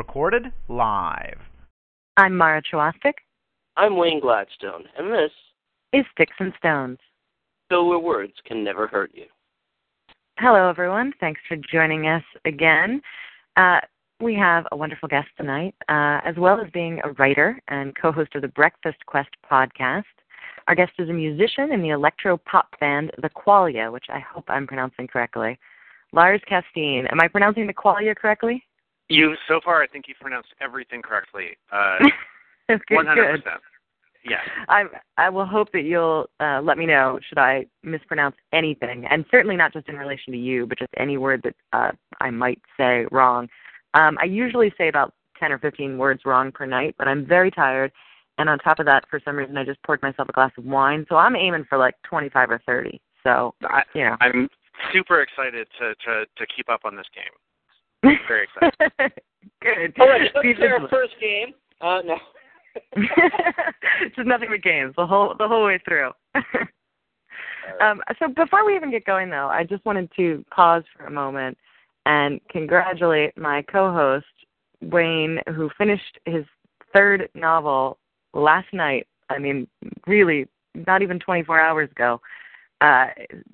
Recorded live. I'm Mara Chawastik. I'm Wayne Gladstone, and this Is Styks and Stones. So Where Words Can Never Hurt You. Hello, everyone. Thanks for joining us again. Uh, we have a wonderful guest tonight, uh, as well as being a writer and co host of the Breakfast Quest podcast. Our guest is a musician in the electro pop band The Qualia, which I hope I'm pronouncing correctly. Lars Casteen. Am I pronouncing The Qualia correctly? You so far, I think you've pronounced everything correctly. Uh, One hundred percent. Yeah. I I will hope that you'll uh, let me know should I mispronounce anything, and certainly not just in relation to you, but just any word that uh, I might say wrong. Um, I usually say about ten or fifteen words wrong per night, but I'm very tired, and on top of that, for some reason, I just poured myself a glass of wine, so I'm aiming for like twenty-five or thirty. So I, you know, I'm super excited to to to keep up on this game. Very excited. good. All right, let's Be our first game. Uh, no. just nothing but games the whole the whole way through. um, so before we even get going, though, I just wanted to pause for a moment and congratulate my co-host Wayne, who finished his third novel last night. I mean, really, not even 24 hours ago. Uh,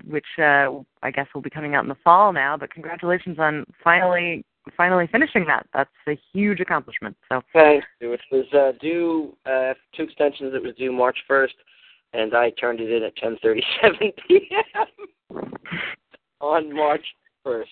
which uh, I guess will be coming out in the fall now. But congratulations on finally finally finishing that. That's a huge accomplishment. So Thanks. It was uh, due, uh, two extensions, it was due March 1st, and I turned it in at 10.37 p.m. on March 1st.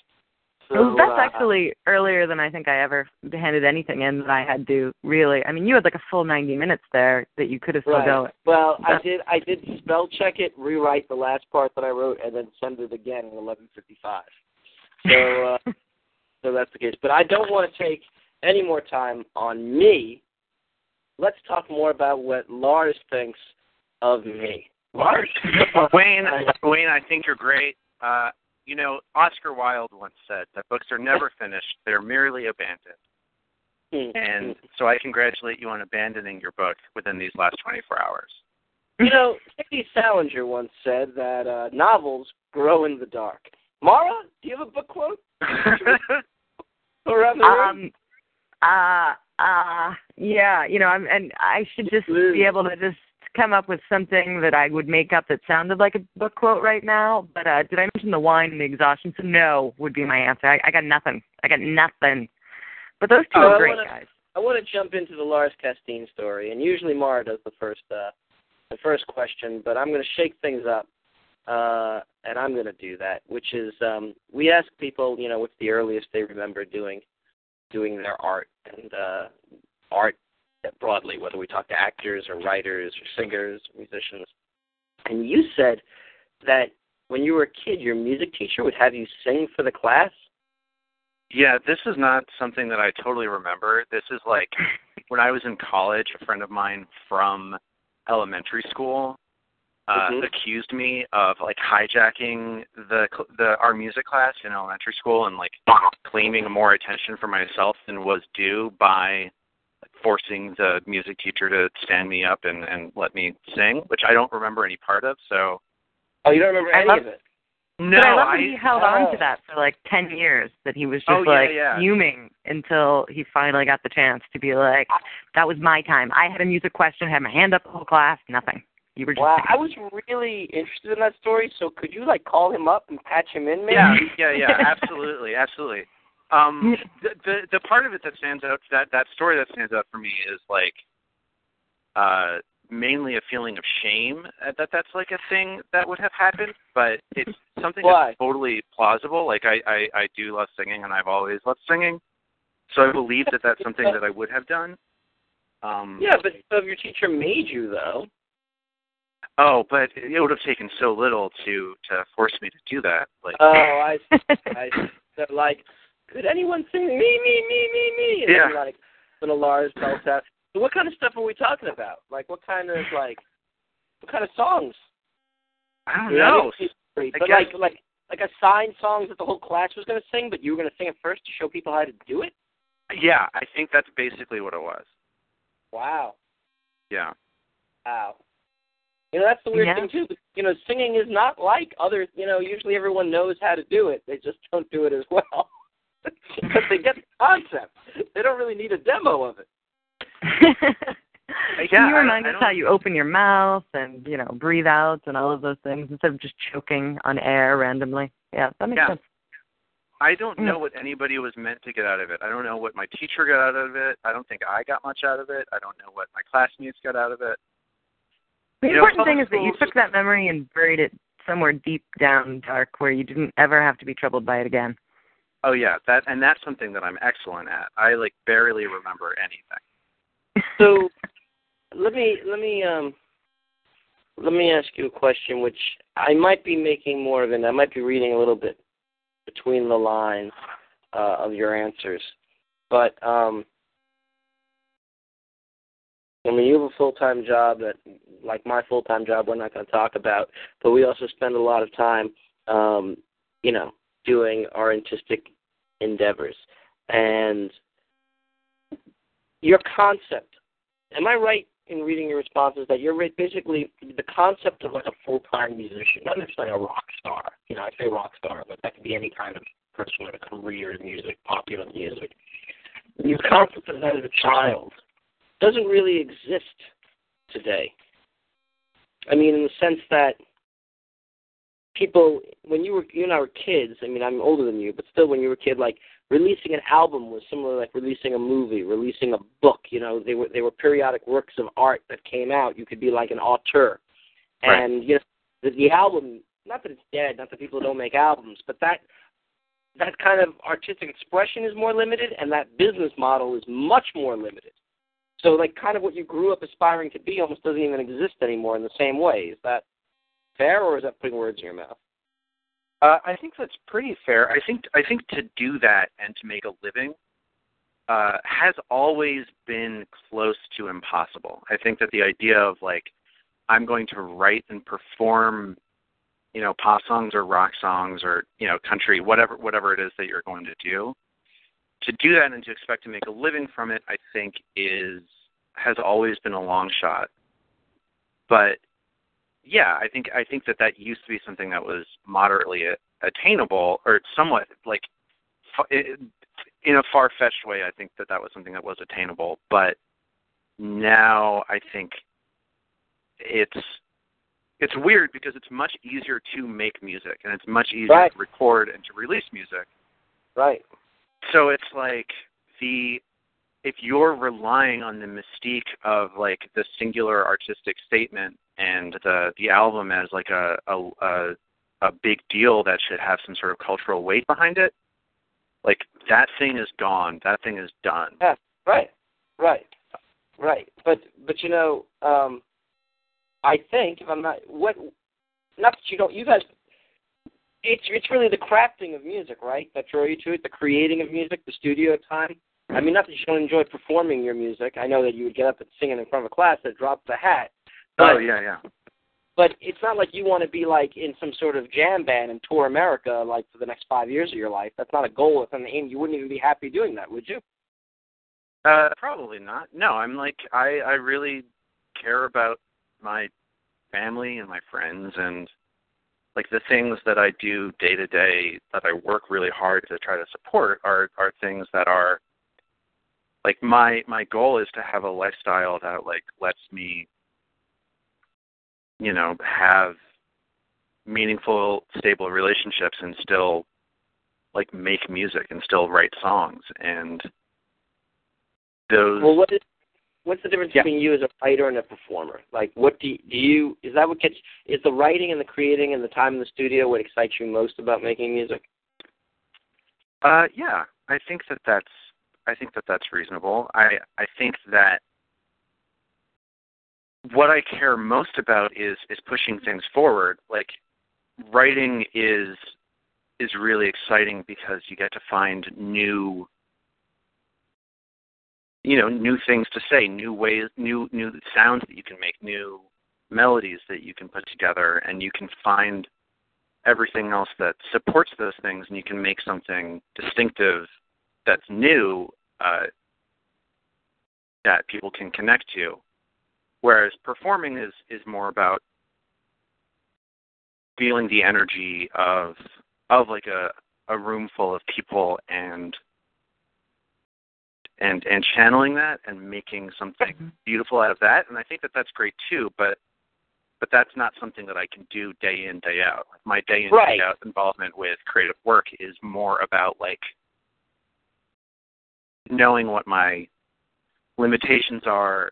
So, Well, that's uh, actually earlier than I think I ever handed anything in that I had to really. I mean, you had like a full 90 minutes there that you could have still Right. go. Well, I did. I did spell check it, rewrite the last part that I wrote, and then send it again at 11:55. So, uh, so that's the case. But I don't want to take any more time on me. Let's talk more about what Lars thinks of me. Lars, Wayne, Wayne, I think you're great. Uh, you know, Oscar Wilde once said that books are never finished; they're merely abandoned. And so, I congratulate you on abandoning your book within these last 24 hours. you know, J.D. Salinger once said that uh, novels grow in the dark. Mara, do you have a book quote around the room? Um. Uh. Uh. Yeah. You know, I'm, and I should just be able to just come up with something that I would make up that sounded like a book quote right now. But uh did I mention the wine and the exhaustion? So no would be my answer. I, I got nothing. I got nothing. But those two Oh, are I great wanna- guys. I want to jump into the Lars Casteen story, and usually Mara does the first uh, the first question, but I'm going to shake things up, uh, and I'm going to do that. Which is, um, we ask people, you know, what's the earliest they remember doing doing their art and uh, art broadly, whether we talk to actors or writers or singers, musicians. And you said that when you were a kid, your music teacher would have you sing for the class. Yeah, this is not something that I totally remember. This is like when I was in college, a friend of mine from elementary school uh Mhm. accused me of like hijacking the cl- the our music class in elementary school and like claiming more attention for myself than was due by forcing the music teacher to stand me up and and let me sing, which I don't remember any part of. So Oh, you don't remember I any love- of it? no, but I love that he held on oh. to that for like ten years. That he was oh, just Oh, like yeah. fuming until he finally got the chance to be like, "That was my time. I had a music question, had my hand up the whole class, nothing. You were just Wow, singing." I was really interested in that story. So could you like call him up and patch him in, maybe? Yeah, yeah, yeah, absolutely, absolutely. Um, the, the the part of it that stands out that that story that stands out for me is like uh mainly a feeling of shame that that's like a thing that would have happened, but it's something Why? that's totally plausible. Like I, I I do love singing and I've always loved singing, so I believe that that's something that I would have done. Um, Yeah, but so if your teacher made you though. Oh, but it would have taken so little to to force me to do that. Like, Oh, I. I. So, like, could anyone sing me, me, me, me, me? And Yeah. then, like, little Lars belts out. So what kind of stuff are we talking about? Like, what kind of, like, what kind of songs? I don't You know. I mean, I but guess- like, like, like assigned songs that the whole class was going to sing, but you were going to sing it first to show people how to do it. Yeah, I think that's basically what it was. Wow, Yeah. wow. You know, that's the weird Yeah. thing too. You know, singing is not like other. You know, usually everyone knows how to do it. They just don't do it as well. but they get the concept. They don't really need a demo of it. Can you remind I us don't- how you open your mouth and you know breathe out and all of those things instead of just choking on air randomly? Yeah, that makes Yeah. sense. I don't know Mm. what anybody was meant to get out of it. I don't know what my teacher got out of it. I don't think I got much out of it. I don't know what my classmates got out of it. The You know, important thing is that you took that memory and buried it somewhere deep down dark where you didn't ever have to be troubled by it again. Oh yeah, that and that's something that I'm excellent at. I like barely remember anything. So let me let me um let me ask you a question which I might be making more of. I might be reading a little bit between the lines uh, of your answers. But um I mean you have a full time job that like my full time job we're not gonna talk about, but we also spend a lot of time um, you know, doing our artistic endeavors. And your concept am I right in reading your responses that you're basically the concept of like a full time musician, not necessarily a rock star. You know, I say rock star, but that could be any kind of person with a career in music, popular music. Your concept of that as a child doesn't really exist today. I mean, in the sense that people, when you were you and I were kids, I mean, I'm older than you, but still, when you were a kid, like releasing an album was similar like releasing a movie, releasing a book. You know, they were they were periodic works of art that came out. You could be like an auteur, Right. and you know, the, the album. Not that it's dead, not that people don't make albums, but that that kind of artistic expression is more limited, and that business model is much more limited. So, like, kind of what you grew up aspiring to be almost doesn't even exist anymore in the same way. Is that fair, or is that putting words in your mouth? Uh, I think that's pretty fair. I think I think to do that and to make a living uh, has always been close to impossible. I think that the idea of like I'm going to write and perform, you know, pop songs or rock songs or you know country, whatever whatever it is that you're going to do, to do that and to expect to make a living from it, I think is has always been a long shot. But yeah, I think I think that that used to be something that was moderately attainable or somewhat like in a far-fetched way. I think that that was something that was attainable, but now I think it's it's weird because it's much easier to make music and it's much easier Right. to record and to release music. Right. So it's like the if you're relying on the mystique of like the singular artistic statement and the the album as like a a a, a big deal that should have some sort of cultural weight behind it, like that thing is gone. That thing is done. Yeah. Right. Right. Right. But but you know, um I think if I'm not what not that you don't you guys it's it's really the crafting of music, right? That draw you to it, the creating of music, the studio time. I mean not that you don't enjoy performing your music. I know that you would get up and sing it in front of a class that dropped the hat. But oh yeah, yeah. but it's not like you want to be like in some sort of jam band and tour America like for the next five years of your life. That's not a goal. It's an aim. You wouldn't even be happy doing that, would you? Uh, probably not. No, I'm like I I really care about my family and my friends and like the things that I do day to day that I work really hard to try to support are are things that are like my my goal is to have a lifestyle that like lets me you know have meaningful stable relationships and still like make music and still write songs and those Well, what is what's the difference Yeah. between you as a writer and a performer? Like, what do you, do you is that what gets is the writing and the creating and the time in the studio what excites you most about making music? Uh, yeah, I think that that's I think that that's reasonable. I I think that what I care most about is is pushing things forward. Like writing is is really exciting because you get to find new you know new things to say new ways new new sounds that you can make new melodies that you can put together and you can find everything else that supports those things and you can make something distinctive that's new uh, that people can connect to whereas performing is is more about feeling the energy of of like a a room full of people and and and channeling that and making something Mhm. beautiful out of that and i think that that's great too but but that's not something that i can do day in day out my day in Right. day out involvement with creative work is more about like knowing what my limitations are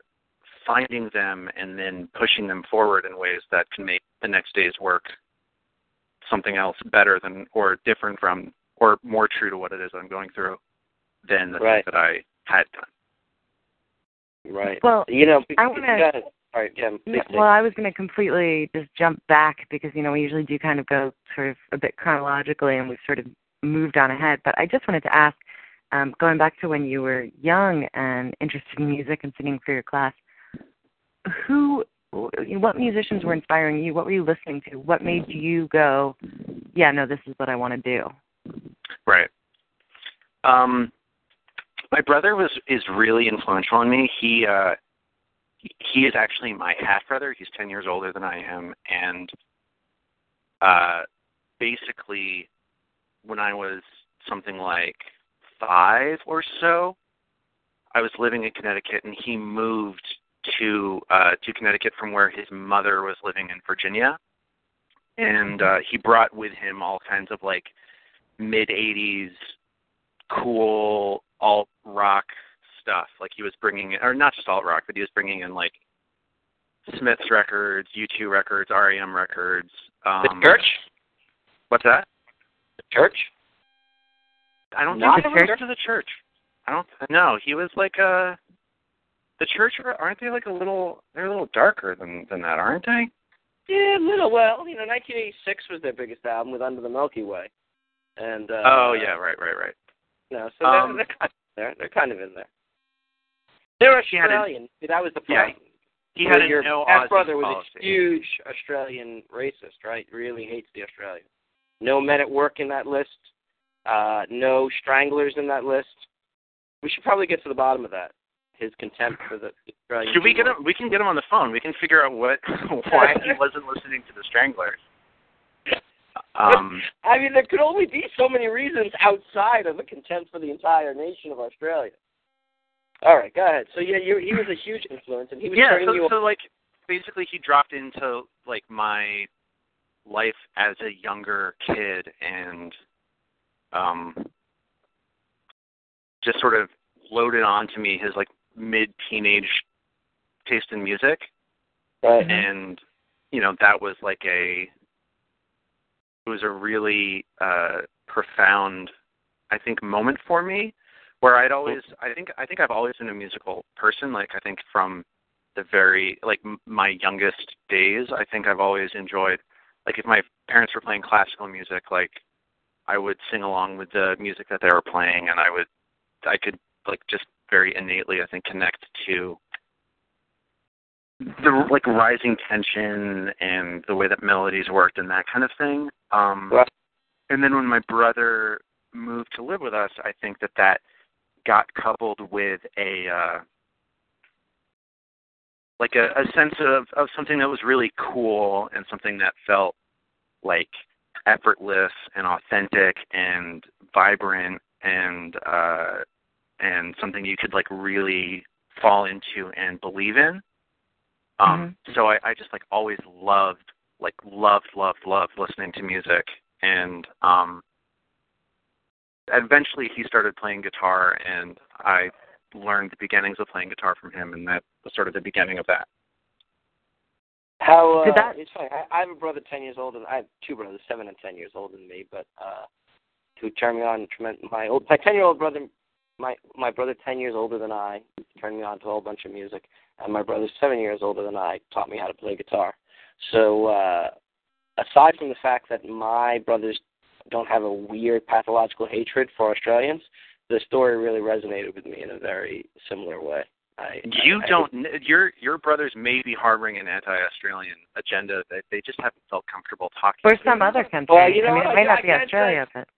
finding them and then pushing them forward in ways that can make the next day's work something else better than or different from or more true to what it is I'm going through than the Right. thing that I had done. Right. Well, you know, I wanna- go ahead. All right, Kim. Yeah, well, I was going to completely just jump back because you know we usually do kind of go sort of a bit chronologically, and we've sort of moved on ahead. But I just wanted to ask, um, going back to when you were young and interested in music and singing for your class, who, what musicians were inspiring you? What were you listening to? What made you go, yeah, no, this is what I want to do? Right. Um my brother was is really influential on me. He uh he is actually my half brother. He's 10 years older than I am and uh basically when I was something like 5 or so, I was living in Connecticut and he moved to uh to Connecticut from where his mother was living in Virginia. And uh he brought with him all kinds of like mid 80s cool alt rock stuff. Like he was bringing in, or not just alt rock, but he was bringing in like Smith's records, U2 records, REM records. Um, the church. What's that? The church. I don't Not think he the church? to the church. I don't. No, he was like uh The church are- aren't they like a little? They're a little darker than than that, aren't they? Yeah, a little. Well, you know, 1986 was their biggest album with Under the Milky Way, and uh, oh yeah, right, right, right. No, so Um, they're, they're kind of there. They're kind of in there. They're Australian. See, that was the Yeah, problem. He had a your no half brother was policy. a huge Australian racist, right? Really hates the Australians. No men at work in that list. Uh, no stranglers in that list. We should probably get to the bottom of that. His contempt for the Australian. Should we get him? We can get him on the phone. We can figure out what why he wasn't listening to the Stranglers. Um, I mean, there could only be so many reasons outside of the contempt for the entire nation of Australia. All right, go ahead. So yeah, you, he was a huge influence, and he was yeah, so, you. so like basically he dropped into like my life as a younger kid and um just sort of loaded onto me his like mid teenage taste in music right. and you know that was like a it was a really uh profound i think moment for me where i'd always i think i think i've always been a musical person like i think from the very like m- my youngest days i think i've always enjoyed like if my parents were playing classical music like i would sing along with the music that they were playing and i would i could like just very innately i think connect to the like rising tension and the way that melodies worked and that kind of thing. Um, Right. And then when my brother moved to live with us, I think that that got coupled with a uh, like a, a sense of of something that was really cool and something that felt like effortless and authentic and vibrant and uh and something you could like really fall into and believe in um so I, I just like always loved like loved loved loved listening to music and um eventually he started playing guitar and i learned the beginnings of playing guitar from him and that was sort of the beginning of that How uh, Did that- it's funny. I, I have a brother ten years older. Than, I have two brothers, seven and ten years older than me, but uh, who turn me on. tremen- My old, my ten year old brother, my my brother ten years older than I, turned me on to a whole bunch of music. And my brother seven years older than I, taught me how to play guitar. So uh, aside from the fact that my brothers don't have a weird pathological hatred for Australians, the story really resonated with me in a very similar way. I, You I, don't. Your your brothers may be harboring an anti-Australian agenda that they just haven't felt comfortable talking. Or some other country. Well, you know I mean, it may I- not I be can't Australia, but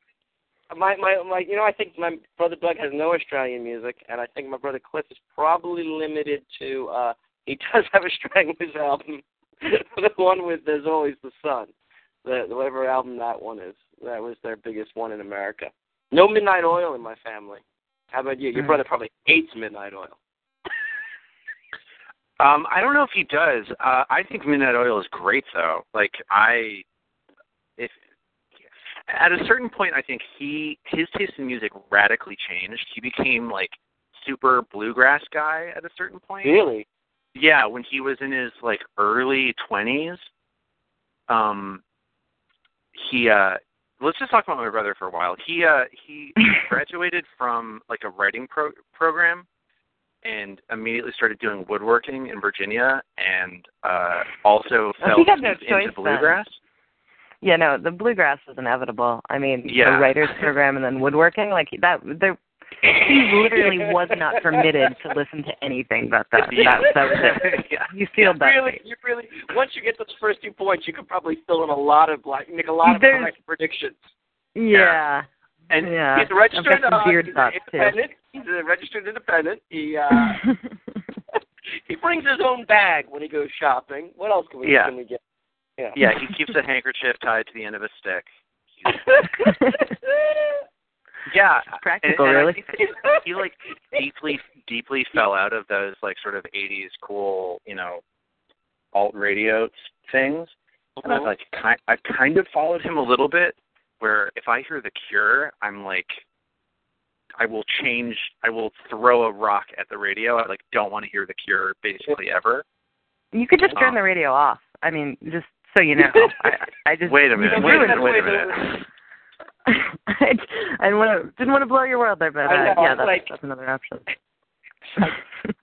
my my my you know I think my brother Doug has no Australian music, and I think my brother Cliff is probably limited to. uh He does have a Stranglers album, the one with "There's Always the Sun," the whatever album that one is. That was their biggest one in America. No Midnight Oil in my family. How about you? Your Hmm. brother probably hates Midnight Oil. Um, I don't know if he does. Uh, I think Midnight Oil is great, though. Like I, at a certain point, I think he his taste in music radically changed. He became like super bluegrass guy at a certain point. Really? Yeah, when he was in his like early twenties, um, he uh, let's just talk about my brother for a while. He uh, he graduated from like a writing pro- program and immediately started doing woodworking in Virginia, and uh, also Well, fell he got no into choice then. Bluegrass. yeah, no, the bluegrass was inevitable. I mean, Yeah. the writers program and then woodworking, like that. There, he literally was not permitted to listen to anything but that. That, that was it. yeah. You sealed that. really, you really. Once you get those first two points, you could probably fill in a lot of like make a lot of correct predictions. Yeah. And yeah. He's a registered I've got some uh, beard he's thoughts an independent. He's a registered independent. He uh he brings his own bag when he goes shopping. What else can we Yeah. can we get? Yeah. yeah, he keeps a handkerchief tied to the end of a stick. Yeah, Practical, and, and I really. think he, he like deeply, deeply fell out of those like sort of '80s cool, you know, alt radio things. And I've like kind, I've kind of followed him a little bit. Where if I hear The Cure, I'm like, I will change. I will throw a rock at the radio. I like don't want to hear The Cure basically ever. you could just turn Um, the radio off. I mean, just so you know. I, I just Wait a minute. you Wait a minute. Wait a Wait, wait, minute. I, I didn't want to didn't want to blow your world there, but uh, know, yeah, that's, like- that's another option.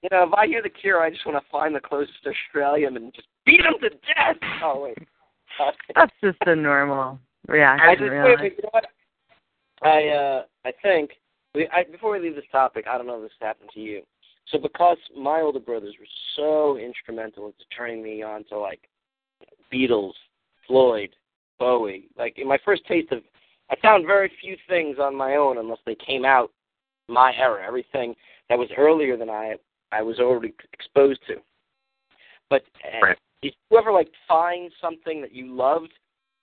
You know, if I hear the Cure, I just want to find the closest Australian and just beat him to death. Oh wait. Uh, that's just a normal reaction. I just really. wait, wait, you know what? I uh I think we I, before we leave this topic, I don't know if this happened to you. So because my older brothers were so instrumental into turning me on to like Beatles, Floyd, Bowie. Like in my first taste of I found very few things on my own unless they came out my era. Everything that was earlier than I I was already exposed to. But uh, Right. did you ever like find something that you loved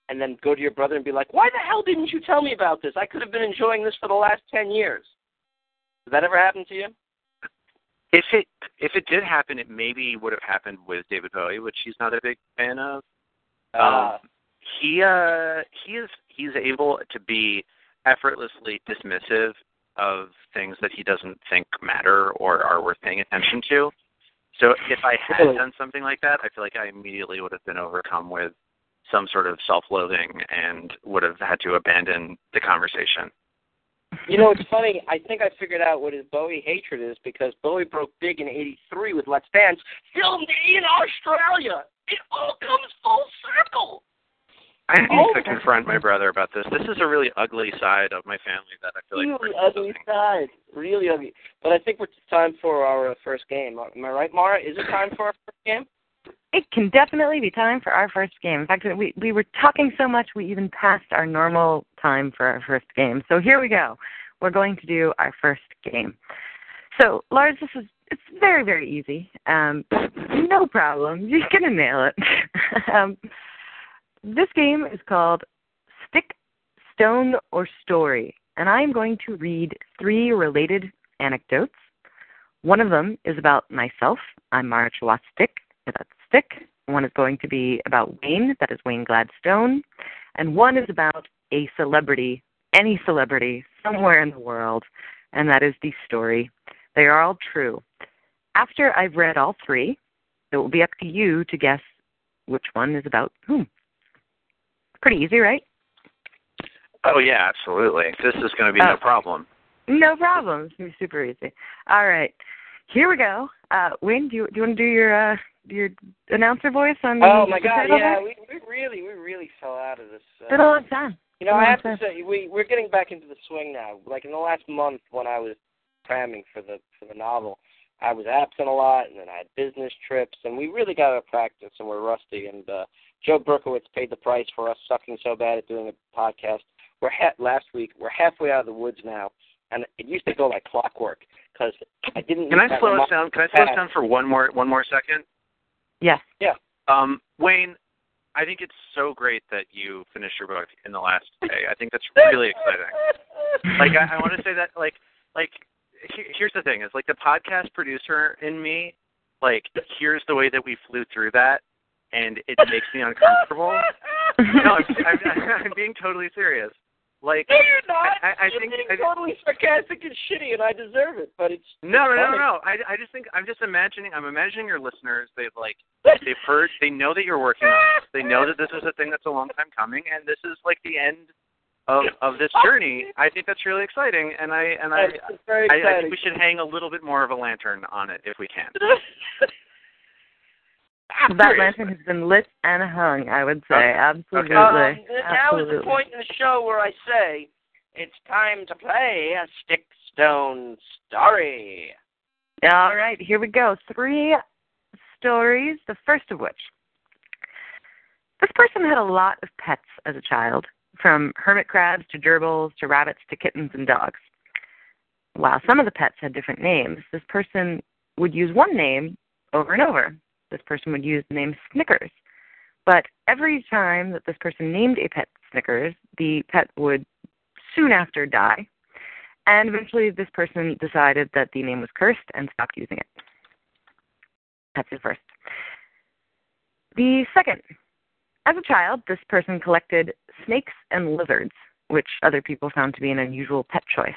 and then go to your brother and be like, "Why the hell didn't you tell me about this? I could have been enjoying this for the last ten years." Did that ever happen to you? If it if it did happen, it maybe would have happened with David Bowie, which he's not a big fan of. Uh, Um, he uh he is he's able to be effortlessly dismissive of things that he doesn't think matter or are worth paying attention to. So if I had done something like that, I feel like I immediately would have been overcome with some sort of self-loathing and would have had to abandon the conversation. You know, it's funny. I think I figured out what his Bowie hatred is because Bowie broke big in '83 with Let's Dance, filmed in Australia. It all comes full circle. I need Oh. to confront my brother about this. This is a really ugly side of my family that I feel like really ugly side. Really ugly. But I think it's time for our uh, first game. Am I right, Mara? Is it time for our first game? It can definitely be time for our first game. In fact, we we were talking so much we even passed our normal time for our first game. So here we go. We're going to do our first game. So Lars, this is it's very very easy. Um, no problem. You're gonna nail it. um, this game is called Stick, Stone, or Story, and I am going to read three related anecdotes. One of them is about myself. I'm Mara Chawat Stick. That's Stick. One is going to be about Wayne. That is Wayne Gladstone. And one is about a celebrity, any celebrity, somewhere in the world, and that is the story. They are all true. After I've read all three, it will be up to you to guess which one is about whom. Pretty easy, right? Oh yeah, absolutely. This is going to be no Oh. problem. No problem. It's gonna be super easy. All right. here we go. Uh, Wayne, do you do you want to do your uh, your announcer voice on? the Oh the my God! Yeah, we we really we really fell out of this. It's been a Uh, long time. you know, been a I long have time. to say we we're getting back into the swing now. Like in the last month when I was cramming for the for the novel, I was absent a lot, and then I had business trips, and we really got out of practice, and we're rusty. And uh, Joe Berkowitz paid the price for us sucking so bad at doing a podcast. We're ha- last week. We're halfway out of the woods now, and it used to go like clockwork because I didn't. Can I slow it down? Can I slow it down for one more one more second? Yes. Yeah. Um, Wayne, I think it's so great that you finished your book in the last day. I think that's really exciting. Like I, I want to say that like like he, here's the thing is like the podcast producer in me like here's the way that we flew through that and it makes me uncomfortable. no, I'm, I'm, I'm being totally serious. Like No, you're not. I- I you're think- being I totally sarcastic and shitty, and I deserve it. But it's No, no, no, funny. no. I, I just think I'm just imagining. I'm imagining your listeners. They've like they've heard. They know that you're working on this. They know that this is a thing that's a long time coming, and this is like the end of of this journey. I think that's really exciting, and I and I It's it's very I, I think we should hang a little bit more of a lantern on it if we can. that lantern has been lit and hung. I would say Okay. Uh, absolutely. Now is the point in the show where I say it's time to play a stick stone story. All right, here we go. Three stories. The first of which. This person had a lot of pets as a child, from hermit crabs to gerbils to rabbits to kittens and dogs. While some of the pets had different names, this person would use one name over and over. This person would use the name Snickers. But every time that this person named a pet Snickers, the pet would soon after die. And eventually, this person decided that the name was cursed and stopped using it. That's the first. The second, as a child, this person collected snakes and lizards, which other people found to be an unusual pet choice.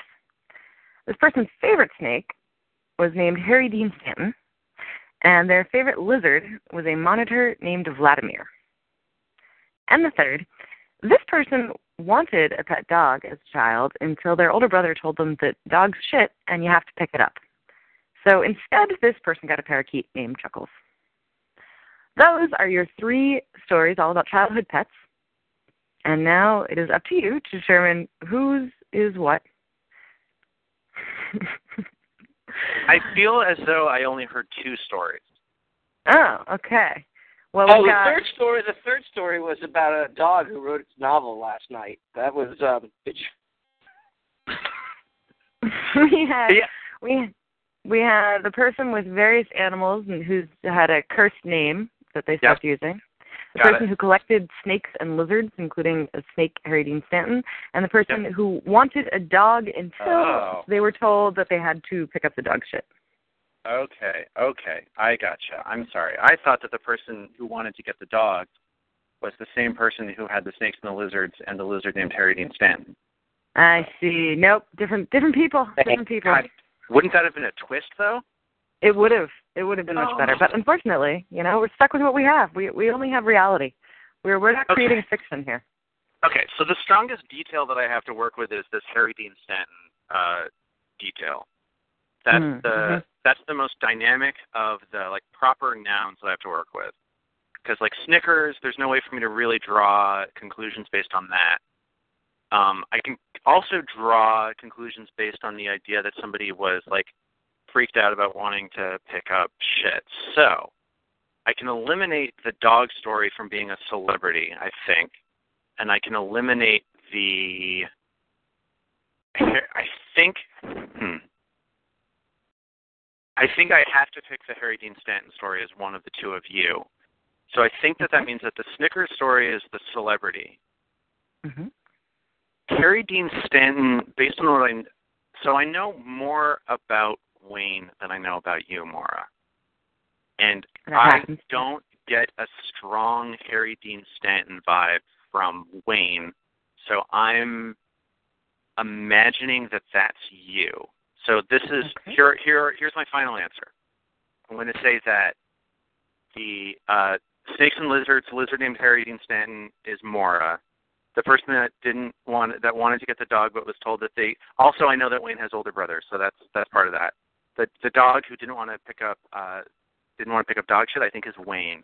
This person's favorite snake was named Harry Dean Stanton, and their favorite lizard was a monitor named Vladimir. And the third, this person wanted a pet dog as a child until their older brother told them that dogs shit and you have to pick it up. So instead, this person got a parakeet named Chuckles. Those are your three stories all about childhood pets. And now it is up to you to determine whose is what. I feel as though I only heard two stories. oh, okay. Well, Oh, we the third story. The third story was about a dog who wrote its novel last night. That was um. Did we had Yeah. we we had the person with various animals and who's had a cursed name that they stopped using. The Got person it. who collected snakes and lizards, including a snake, Harry Dean Stanton, and the person who wanted a dog until Oh. they were told that they had to pick up the dog shit. Okay, okay, I gotcha. I'm sorry. I thought that the person who wanted to get the dog was the same person who had the snakes and the lizards and the lizard named Harry Dean Stanton. I see. Nope, different different people. Different people. God, wouldn't that have been a twist, though? It would have. It would have been much Oh. better. But unfortunately, you know, we're stuck with what we have. We we only have reality. We're we're not Okay. creating fiction here. Okay, so the strongest detail that I have to work with is this Harry Dean Stanton uh, detail. That's Mm, the that's the most dynamic of the like proper nouns that I have to work with. Because like Snickers, there's no way for me to really draw conclusions based on that. Um, I can also draw conclusions based on the idea that somebody was like freaked out about wanting to pick up shit. So I can eliminate the dog story from being a celebrity, I think, and I can eliminate the. I think. Hmm. I think I have to pick the Harry Dean Stanton story as one of the two of you. So I think that that means that the Snickers story is the celebrity. hmm Harry Dean Stanton, based on what I, so I know more about Wayne than I know about you, Maura, and That I happens. don't get a strong Harry Dean Stanton vibe from Wayne, so I'm imagining that that's you. So this is Okay. here. Here, here's my final answer. I'm going to say that the uh, snakes and lizards lizard named Harry Dean Stanton is Mora. The person that didn't want that wanted to get the dog but was told that they also I know that Wayne has older brothers, so that's that's part of that. The the dog who didn't want to pick up uh didn't want to pick up dog shit I think is Wayne,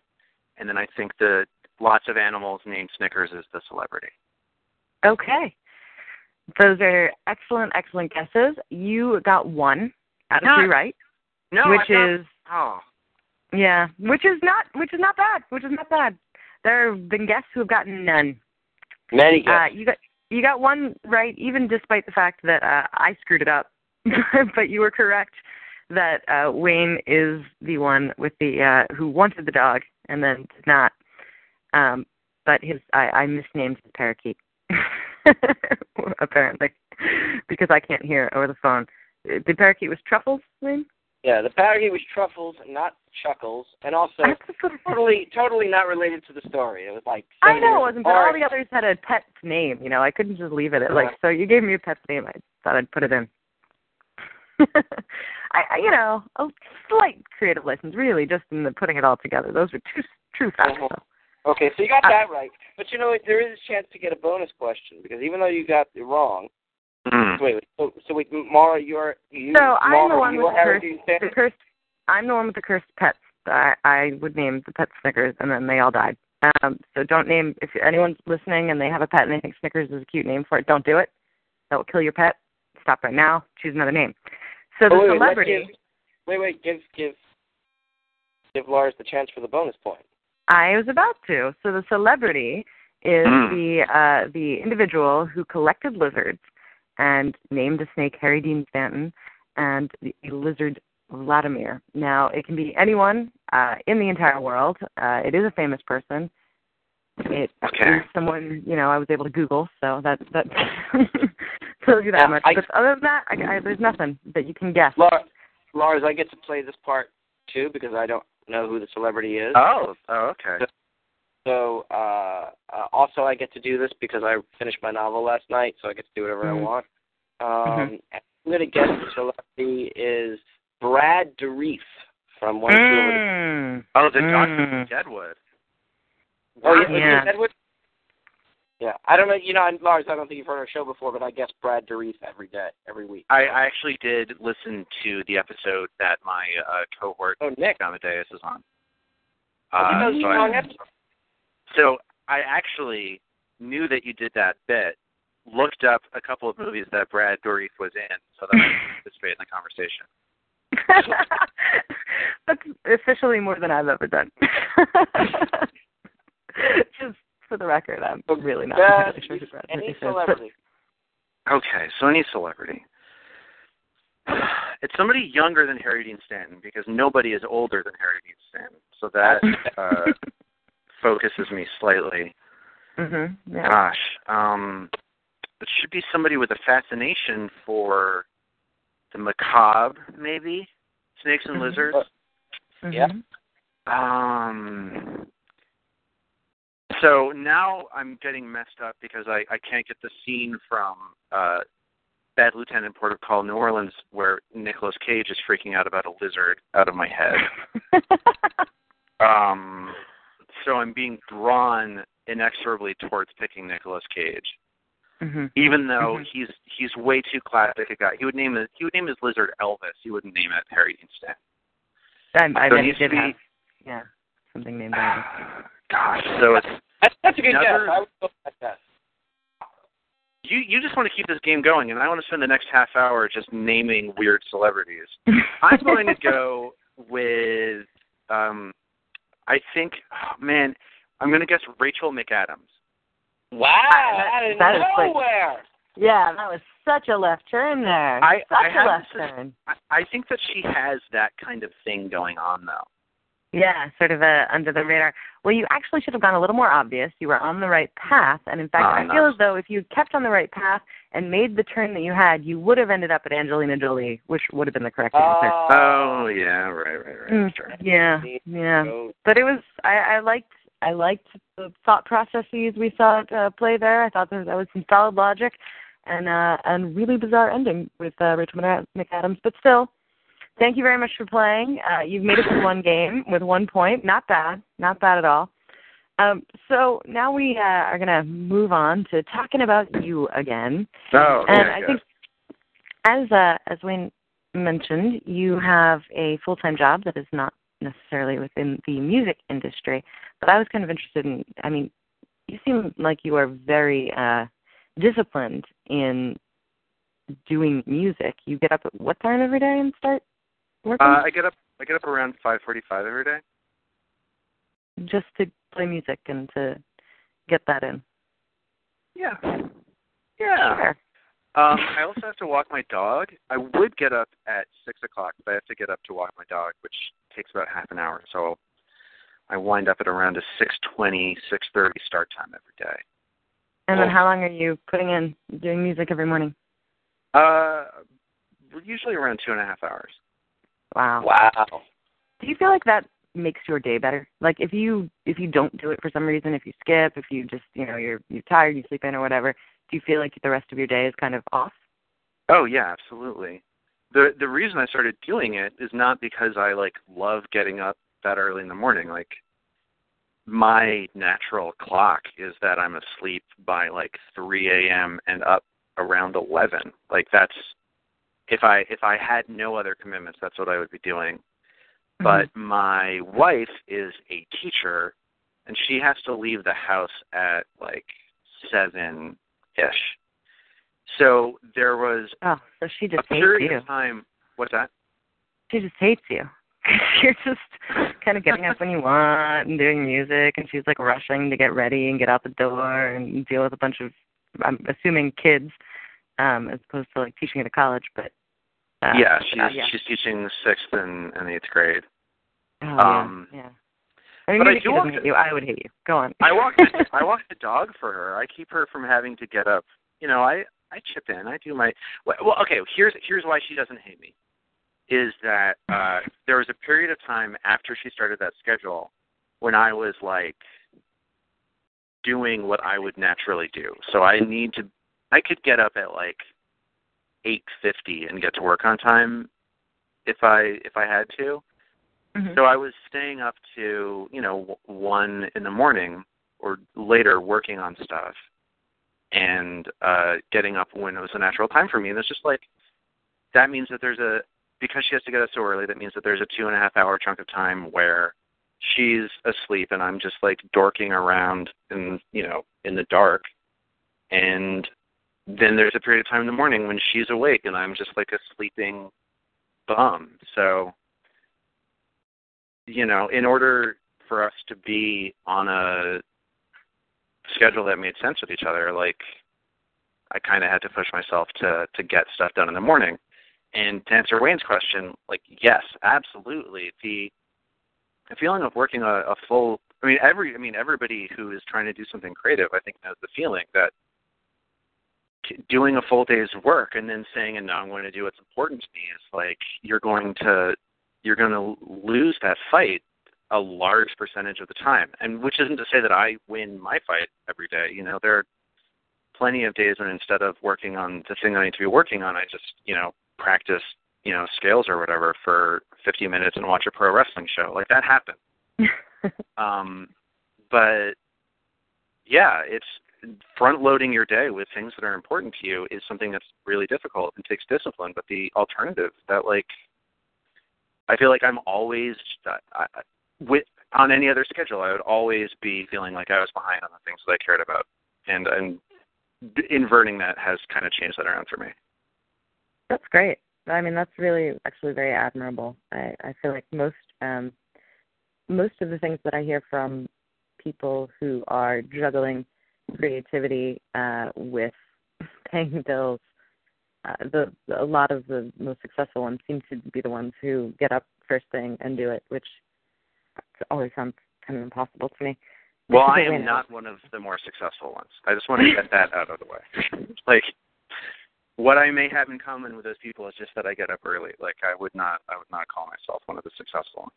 and then I think the lots of animals named Snickers is the celebrity. Okay. Those are excellent, excellent guesses. You got one out of No. three right, No, which is oh yeah, which is not which is not bad, which is not bad. There have been guests who have gotten none. Many Uh, you got you got one right, even despite the fact that uh, I screwed it up. but you were correct that uh, Wayne is the one with the uh, who wanted the dog and then did not. Um, but his I, I misnamed the parakeet apparently because I can't hear over the phone. The parakeet was Truffles, Wayne. yeah, the parakeet was Truffles, not Chuckles, and also That's the sort of totally, totally not related to the story. It was like I know it wasn't, but all the others had a pet's name. You know, I couldn't just leave it at like. So you gave me a pet's name. I thought I'd put it in. I, I, you know, a slight creative license, really, just in the putting it all together. Those were two true facts. Uh-huh. though. Okay, so you got Uh, that right. But you know what? There is a chance to get a bonus question because even though you got it wrong. Mm. Wait, wait. So, so wait, Mara, you're you. So I'm the one you with the Harry cursed, the cursed. I'm the one with the cursed pets. I, I would name the pet Snickers, and then they all died. Um, so don't name if anyone's listening and they have a pet and they think Snickers is a cute name for it. Don't do it. That will kill your pet. Stop right now. Choose another name. So the Oh, wait, wait, celebrity. give- wait, wait. Give give give Lars the chance for the bonus point. I was about to. So the celebrity is Mm. the uh, the individual who collected lizards and named the snake Harry Dean Stanton and the lizard Vladimir. Now it can be anyone uh, in the entire world. Uh, it is a famous person. It is Okay. someone you know I was able to Google, so that that tells you that Yeah, much. I- but other than that, I, I, there's nothing that you can guess. Lars, Lars, I get to play this part too because I don't know who the celebrity is. Oh, oh, okay. So uh, uh, also I get to do this because I finished my novel last night, so I get to do whatever Mhm. I want. Um, I'm going to guess the celebrity is Brad Dourif from One Flew Over the Mm. Oh, the doctor Mm. from Deadwood. Oh, yeah, Yeah. yeah. Edward? Yeah, I don't know. You know, I'm- Lars, I don't think you've heard our show before, but I guess Brad Dourif every day, every week. I, I actually did listen to the episode that my uh, cohort Oh, Nick. Amadeus is on. you Uh, know the so, I, wrong so I actually knew that you did that bit. Looked up a couple of movies that Brad Dourif was in, so that I could participate in the conversation. That's officially more than I've ever done. Just for the record, I'm really not entirely sure who Brad any Pitt is, but- celebrity. Okay, so any celebrity. It's somebody younger than Harry Dean Stanton because nobody is older than Harry Dean Stanton. So that uh, focuses me slightly. Mhm, yeah. Gosh, um, it should be somebody with a fascination for the macabre, maybe snakes and Mhm. lizards. Mhm. yeah. Um. So now I'm getting messed up because I I can't get the scene from uh, Bad Lieutenant Port of Call, New Orleans, where Nicolas Cage is freaking out about a lizard out of my head. Um. So I'm being drawn inexorably towards picking Nicolas Cage, Mhm. even though Mhm. he's he's way too classic a guy. He would name it he would name his lizard Elvis. He wouldn't name it Harry Dean Stanton. I, I So bet he did be- have, yeah, something named Elvis. Gosh, so it's That's, that's a good Another- guess. I would go with that. you you just want to keep this game going, and I want to spend the next half hour just naming weird celebrities. I'm going to go with, um, I think, oh, man, I'm going to guess Rachel McAdams. Wow, That- out of that is like- nowhere. Yeah, that was such a left turn there. I- such I a had left this- turn. I, I think that she has that kind of thing going on, though. Yeah, sort of a under the radar. Well, you actually should have gone a little more obvious. You were on the right path, and in fact, Oh, I no. feel as though if you kept on the right path and made the turn that you had, you would have ended up at Angelina Jolie, which would have been the correct answer. Uh, Oh, yeah, right, right, right. Mm, Sure. yeah, yeah. But it was I, I liked I liked the thought processes we saw at uh, play there. I thought there, that was some solid logic, and uh, and really bizarre ending with uh, Rachel McAdams. But still, thank you very much for playing. Uh, you've made it through one game with one point. Not bad, not bad at all. Um, so now we uh, are going to move on to talking about you again. Oh, And yeah, I yeah. think, as uh, as Wayne mentioned, you have a full time job that is not necessarily within the music industry, but I was kind of interested in. I mean, you seem like you are very uh, disciplined in doing music. You get up at what time every day and start working? Uh, I get up. I get up around 5:45 every day. just to play music and to get that in. Yeah. Yeah. Sure. Um, I also have to walk my dog. I would get up at six o'clock, but I have to get up to walk my dog, which takes about half an hour. So I wind up at around a six twenty, six thirty start time every day. And then how long are you putting in doing music every morning? Uh, usually around two and a half hours. Wow. Wow. Do you feel like that makes your day better? Like if you if you don't do it for some reason, if you skip, if you just you know you're you're tired, you sleep in or whatever, do you feel like the rest of your day is kind of off? Oh yeah, absolutely. The the reason I started doing it is not because I like love getting up that early in the morning. Like my natural clock is that I'm asleep by like 3 a.m. and up around 11. Like that's if I if I had no other commitments, that's what I would be doing. But my wife is a teacher, and she has to leave the house at like seven ish. So there was Oh, so she a just hates period you. of time. What's that? She just hates you. you're just kind of getting up when you want and doing music, and she's like rushing to get ready and get out the door and deal with a bunch of, I'm assuming kids, um, as opposed to like teaching at a college. But uh, yeah, she's uh, yeah. she's teaching sixth and, and eighth grade. Oh, um, yeah. yeah. I mean, but I do she walk doesn't the- hate you. I would hate you. Go on. I walk the, I walk the dog for her. I keep her from having to get up. You know, I I chip in. I do my well. well, Okay, here's here's why she doesn't hate me. Is that uh there was a period of time after she started that schedule when I was like doing what I would naturally do. So I need to I could get up at like 8:50 and get to work on time if I if I had to. Mhm. So I was staying up to, you know, w- one in the morning or later working on stuff and uh getting up when it was a natural time for me. And it's just like that means that there's a because she has to get up so early, that means that there's a two and a half hour chunk of time where she's asleep and I'm just like dorking around in you know, in the dark. And then there's a period of time in the morning when she's awake and I'm just like a sleeping bum. So you know, in order for us to be on a schedule that made sense with each other, like I kind of had to push myself to to get stuff done in the morning. And to answer Wayne's question, like yes, absolutely. The the feeling of working a, a full I mean every I mean everybody who is trying to do something creative, I think knows the feeling that doing a full day's work and then saying and now I'm going to do what's important to me is like you're going to you're going to lose that fight a large percentage of the time. And which isn't to say that I win my fight every day. You know, there are plenty of days when instead of working on the thing I need to be working on, I just, you know, practice, you know, scales or whatever for 50 minutes and watch a pro wrestling show. Like that happens. Um, but yeah, it's front loading your day with things that are important to you is something that's really difficult and takes discipline. But the alternative that like, I feel like I'm always I, with on any other schedule, I would always be feeling like I was behind on the things that I cared about, and and inverting that has kind of changed that around for me. That's great. I mean, that's really actually very admirable. I, I feel like most um, most of the things that I hear from people who are juggling creativity uh, with paying bills, uh, the a lot of the most successful ones seem to be the ones who get up first thing and do it, which always sounds kind of impossible to me. Well, I am not one of the more successful ones. I just want to get that out of the way. like, what I may have in common with those people is just that I get up early. Like, I would not, I would not call myself one of the successful ones.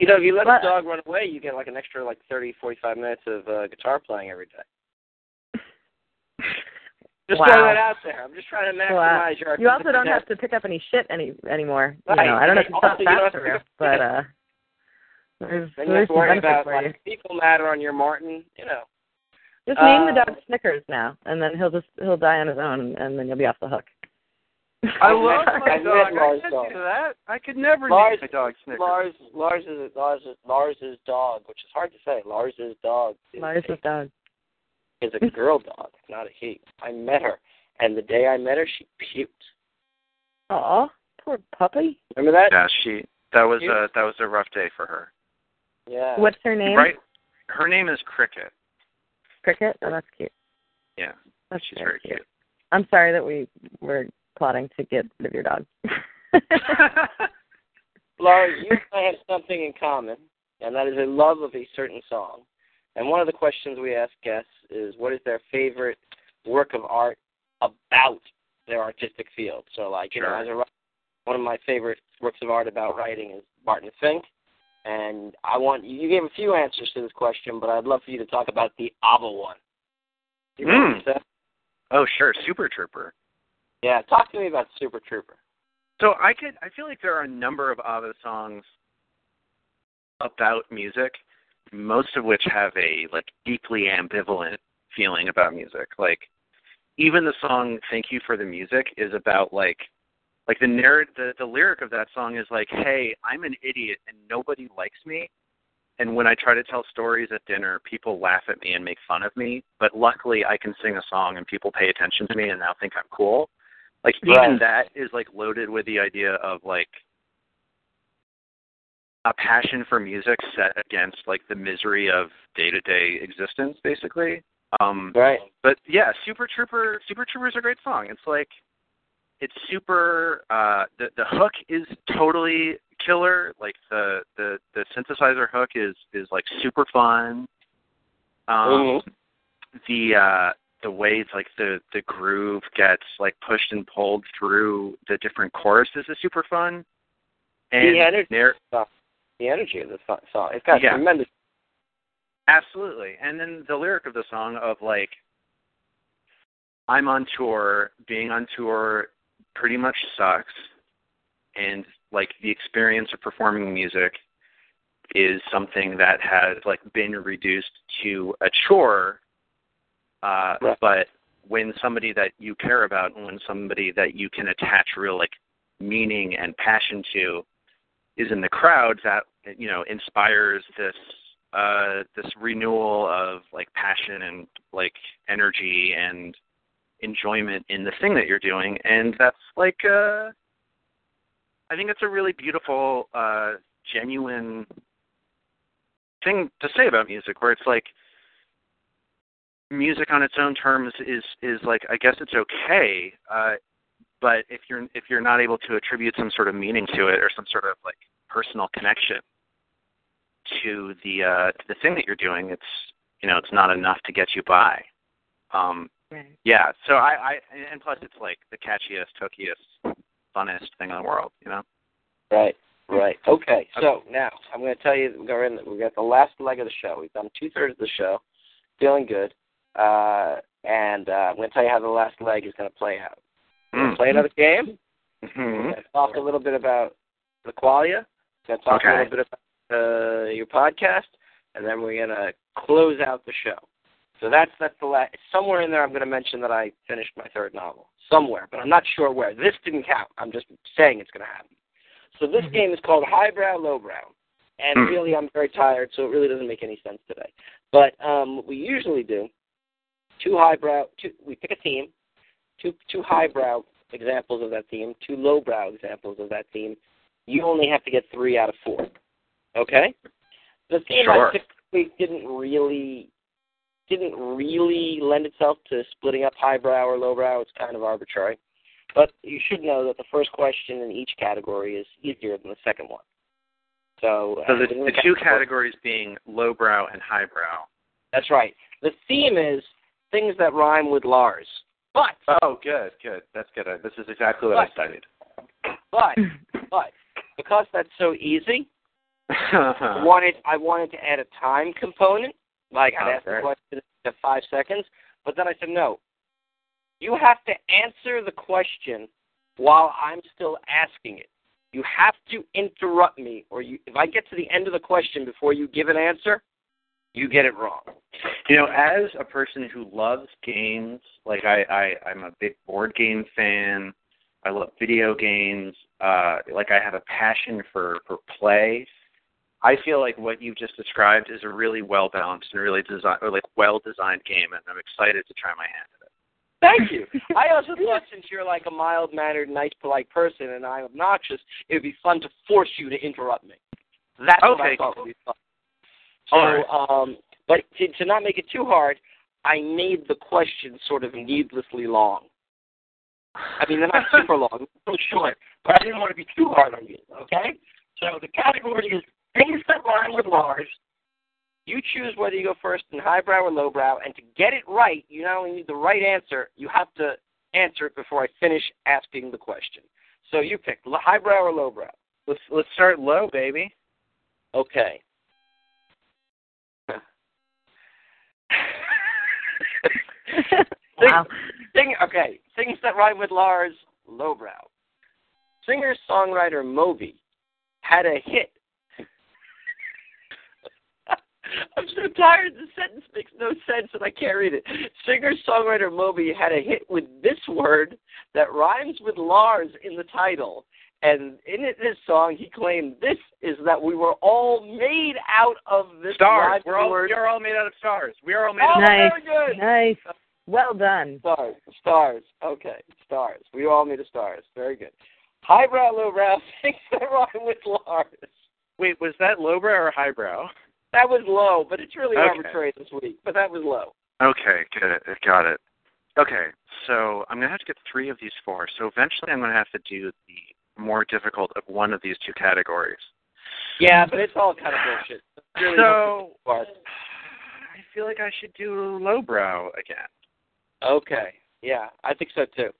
You know, if you let But- the dog run away, you get like an extra like thirty, forty-five minutes of uh, guitar playing every day. Just Wow. throwing that out there. I'm just trying to maximize Wow. your. You also don't have to pick up any shit any anymore. You Right. know, I don't know if you Also, saw you don't have that to career, pick up but uh, there's Then you there's have to some worry benefits about like fecal matter on your Martin. You know. Just name the Uh, dog Snickers now, and then he'll just he'll die on his own, and then you'll be off the hook. I I love my I met dog. I Lars' can't dog. do that. I could never Lars- name my dog Snickers. Lars, Lars is Lars is Lars's dog, which is hard to say. Lars's dog Lars is, Lars's dog. Is a girl dog, not a he. I met her, and the day I met her, she puked. Aw, poor puppy. Remember that? Yeah, she. That was You- a that was a rough day for her. Yeah. What's her name? Right. Her name is Cricket. Cricket. Oh, that's cute. Yeah, That's she's very cute. I'm sorry that we were plotting to get rid of your dog. Laura, you and I have something in common, and that is a love of a certain song. And one of the questions we ask guests is, what is their favorite work of art about their artistic field? So, like, you know, as a writer, one of my favorite works of art about writing is Barton Fink. And I want you gave a few answers to this question, but I'd love for you to talk about the ABBA one. You Mm. what I'm saying? Oh, sure, Super Trooper. Yeah, talk to me about Super Trooper. So I could I feel like there are a number of ABBA songs about music, most of which have a like deeply ambivalent feeling about music. Like even the song "Thank You for the Music" is about like like the narrative the, the lyric of that song is like, "Hey, I'm an idiot and nobody likes me." And when I try to tell stories at dinner, people laugh at me and make fun of me. But luckily, I can sing a song and people pay attention to me and now think I'm cool. Like even Right. that is like loaded with the idea of like a passion for music set against like the misery of day to day existence, basically. Um, Right. but yeah, Super Trooper Super Trooper is a great song. It's like it's super uh the the hook is totally killer. Like the the the synthesizer hook is is like super fun. Um Mhm. the uh the way like the the groove gets like pushed and pulled through the different choruses is super fun. And The energy, there the energy of the song. It's got Yeah. tremendous. Absolutely. And then the lyric of the song of like I'm on tour, being on tour pretty much sucks and like the experience of performing music is something that has like been reduced to a chore uh Right. but when somebody that you care about and when somebody that you can attach real like meaning and passion to is in the crowd that you know inspires this uh this renewal of like passion and like energy and enjoyment in the thing that you're doing. And that's like uh I think it's a really beautiful uh genuine thing to say about music where it's like music on its own terms is is like I guess it's okay. Uh but if you're if you're not able to attribute some sort of meaning to it or some sort of like personal connection to the uh to the thing that you're doing it's you know it's not enough to get you by um Right. yeah so i i and plus it's like the catchiest hookiest funnest thing in the world you know Right. Right. Okay. So now I'm going to tell you we're in. We got the last leg of the show. We've done two thirds of the show. Feeling good. Uh, and uh, I'm going to tell you how the last leg is going to play out. To play another game. Mhm. talk a little bit about the qualia. We're to talk Okay. a little bit about uh, your podcast, and then we're going to close out the show. So that's that's the last. Somewhere in there, I'm going to mention that I finished my third novel. Somewhere, but I'm not sure where. This didn't count. I'm just saying it's going to happen. So this game is called Highbrow Lowbrow, and Hmm. really, I'm very tired, so it really doesn't make any sense today. But um, what we usually do two highbrow. Two, we pick a theme, two two highbrow examples of that theme, two lowbrow examples of that theme. You only have to get three out of four. Okay. The theme Sure. I typically didn't really didn't really lend itself to splitting up highbrow or lowbrow. It's kind of arbitrary. But you should know that the first question in each category is easier than the second one. So, so uh, the, the two categories being lowbrow and highbrow That's right. The theme is things that rhyme with Lars. But, oh good good that's good this is exactly what i studied but, but, because that's so easy, uh-huh. I wanted I wanted to add a time component. Like I'd oh, ask the question to five seconds, but then I said no. You have to answer the question while I'm still asking it. You have to interrupt me, or you, if I get to the end of the question before you give an answer, you get it wrong. You know, as a person who loves games, like I, I I'm a big board game fan, I love video games. Uh, like I have a passion for for play. I feel like what you've just described is a really well balanced and really design or like well designed game, and I'm excited to try my hand at it. Thank you. I also thought since you're like a mild mannered, nice, polite person, and I'm obnoxious, it would be fun to force you to interrupt me. That's what I Okay, thought cool. would be fun. So, right. um, but to, to not make it too hard, I made the question sort of needlessly long. I mean, they're not super long, so short, but I didn't want to be too hard on you. Okay. So the category is things that rhyme with large. You choose whether you go first in highbrow or lowbrow, and to get it right, you not only need the right answer, you have to answer it before I finish asking the question. So you pick highbrow or lowbrow. Let's let's start low, baby. Okay. Wow. Sing, okay, things that rhyme with Lars, lowbrow. Singer songwriter Moby had a hit. I'm so tired. The sentence makes no sense, and I can't read it. Singer songwriter Moby had a hit with this word that rhymes with Lars in the title. And in this song, he claimed this is that we were all made out of this Stars. We're all we are all made out of stars. We are all made Oh, out of stars. Nice. very good. Nice. Well done. Stars. Stars. Okay. Stars. We are all made of stars. Very good. Highbrow, lowbrow, things that rhyme with Lars. Wait, was that lowbrow or highbrow? That was low, but it's really Okay. arbitrary this week. But that was low. Okay, get it. Got it. Okay, so I'm gonna have to get three of these four. So eventually, I'm gonna have to do the more difficult of one of these two categories. Yeah, but it's all kind of bullshit. Really so I feel like I should do lowbrow again. Okay. Yeah, I think so too.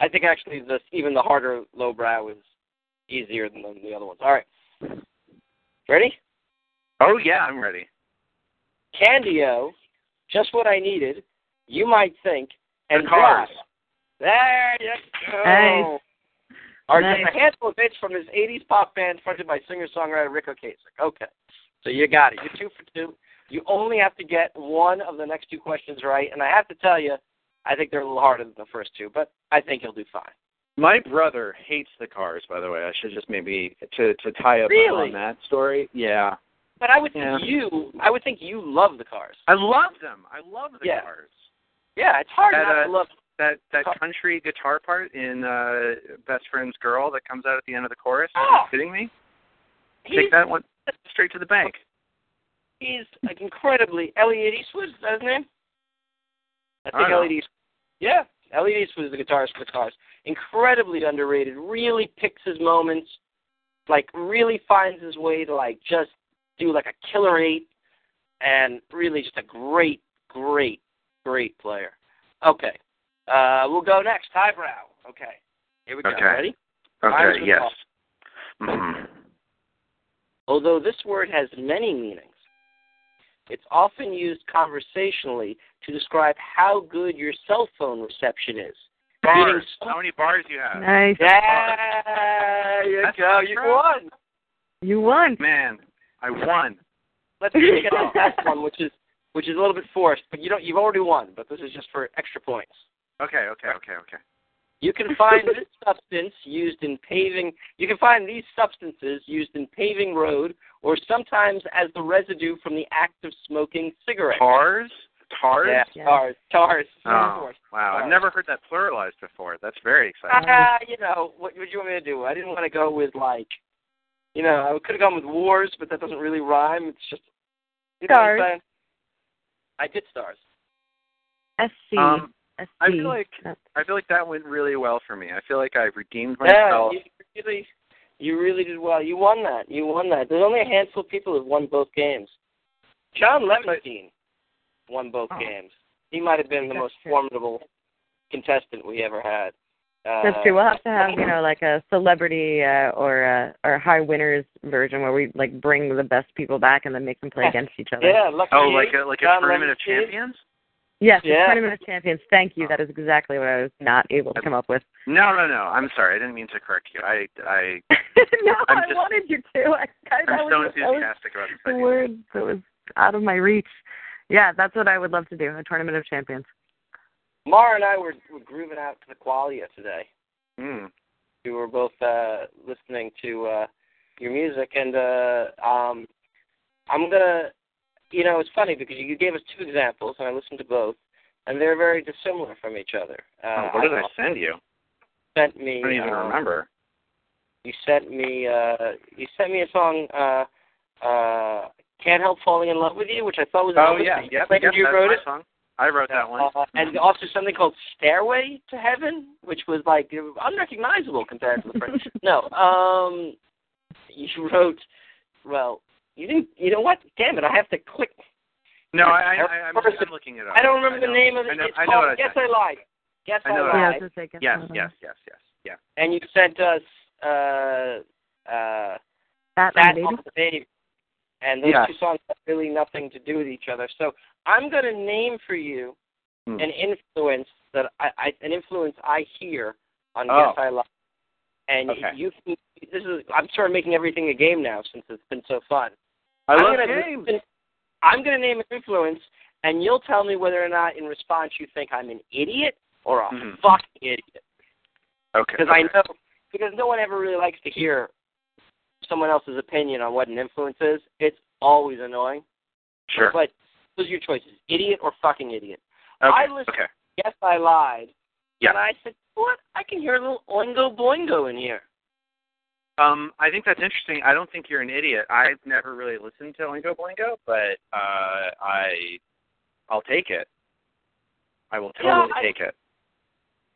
I think actually this even the harder lowbrow is easier than the, the other ones. All right. Ready? Oh yeah, I'm ready. Candy-O, just what I needed. You might think, and The Cars. why? There you go. Nice. Are Nice. just a handful of hits from his '80s pop band fronted by singer-songwriter Ric Ocasek. Okay, so you got it. You're two for two. You only have to get one of the next two questions right, and I have to tell you, I think they're a little harder than the first two, but I think you'll do fine. My brother hates the cars. By the way, I should just maybe to to tie up Really? on that story. Yeah, But I would think Yeah. you, I would think you love the cars. I love them. I love the Yeah. cars. Yeah, it's hard That, not uh, to love. That that country guitar part in uh Best Friend's Girl that comes out at the end of the chorus. Oh. Are you kidding me? Take that one straight to the bank. he's like incredibly Elliot Eastwood. Is that his name? I I think know. Elliot Eastwood. Yeah, Elliot Eastwood is the guitarist for the Cars. Incredibly underrated. Really picks his moments. Like really finds his way to like just do like a killer eight, and really just a great, great, great player. Okay, uh, we'll go next. Highbrow. Okay, here we go. Okay. Ready? Okay. with Yes. Lars. hmm Although this word has many meanings, it's often used conversationally to describe how good your cell phone reception is. Meaning Bars. How many bars you have? Nice. There you That's go. not You true. won. You won. Man, I won. Let's just get to the next one, which is which is a little bit forced, but you don't. You've already won. But this is just for extra points. Okay. Okay. Okay. Okay. You can find this substance used in paving. You can find these substances used in paving road, or sometimes as the residue from the act of smoking cigarettes. Tars. Tars. Yeah, Yeah. tars, tars. Oh, wow. Tars. I've never heard that pluralized before. That's very exciting. Ah, you know, what would you want me to do? I didn't want to go with like, you know, I could have gone with wars, but that doesn't really rhyme. It's just you know what I'm Stars. I did stars. SC. Um, SC. I feel like That's- I feel like that went really well for me. I feel like I redeemed myself. Yeah, myself. you really, you really did well. You won that. You won that. There's only a handful of people who've won both games. John Levenstein won both Oh. games. He might have been the That's most true. formidable contestant we ever had. Uh, That's true. We'll have to have you know like a celebrity uh, or a or a high winners version where we like bring the best people back and then make them play against each other. Yeah, lucky Oh, like a like a John tournament of champions? Yes, the Yeah. tournament of champions. Thank you. That is exactly what I was not able to come up with. No, no, no. I'm sorry. I didn't mean to correct you. I I no, I'm I just- wanted you to. I, I, that I'm was, so was enthusiastic about this the idea. word that was out of my reach. Yeah, that's what I would love to do. A tournament of champions. Mara and I were, were grooving out to the qualia today. Mm. were both uh, listening to uh, your music, and uh, um, I'm gonna, you know, it's funny because you gave us two examples, and I listened to both, and they're very dissimilar from each other. Uh, oh, what did I send you? Sent me. I don't even um, remember. You sent me. Uh, you sent me a song. Uh, uh, can't help falling in love with you, which I thought was. Oh yeah, yeah, yep, you wrote it. song. I wrote that one. Uh, and also something called Stairway to Heaven, which was like unrecognizable compared to the French. no, um, you wrote. Well, you didn't. You know what? Damn it! I have to click. no, I, I, I I'm, First- I'm looking it up. I don't remember know. the name of it. I know, it's I know called what I Guess sent. I Lied. Guess I know I what Yeah, I Lied. was just thinking. Yes, yes, yes, yes, yeah. And you sent us uh, uh, That That baby. the Baby. And those Yeah. two songs have really nothing to do with each other. So I'm going to name for you Hmm. an influence that I, I an influence I hear on Oh. Guess I Lied. And Okay. you can, this is I'm sort of making everything a game now since it's been so fun. I I'm love gonna, games. I'm going to name an influence, and you'll tell me whether or not, in response, you think I'm an idiot or a Mhm. fucking idiot. Okay. Because. I know, because no one ever really likes to hear someone else's opinion on what an influence is. It's always annoying. Sure. But those are your choices: idiot or fucking idiot. okay. I listened- okay. Yes, I lied. Yeah. And I said, what? I can hear a little oingo boingo in here. Um, I think that's interesting. I don't think you're an idiot. I've never really listened to Oingo Boingo, but uh, I, I'll take it. I will Yeah, totally I- take it.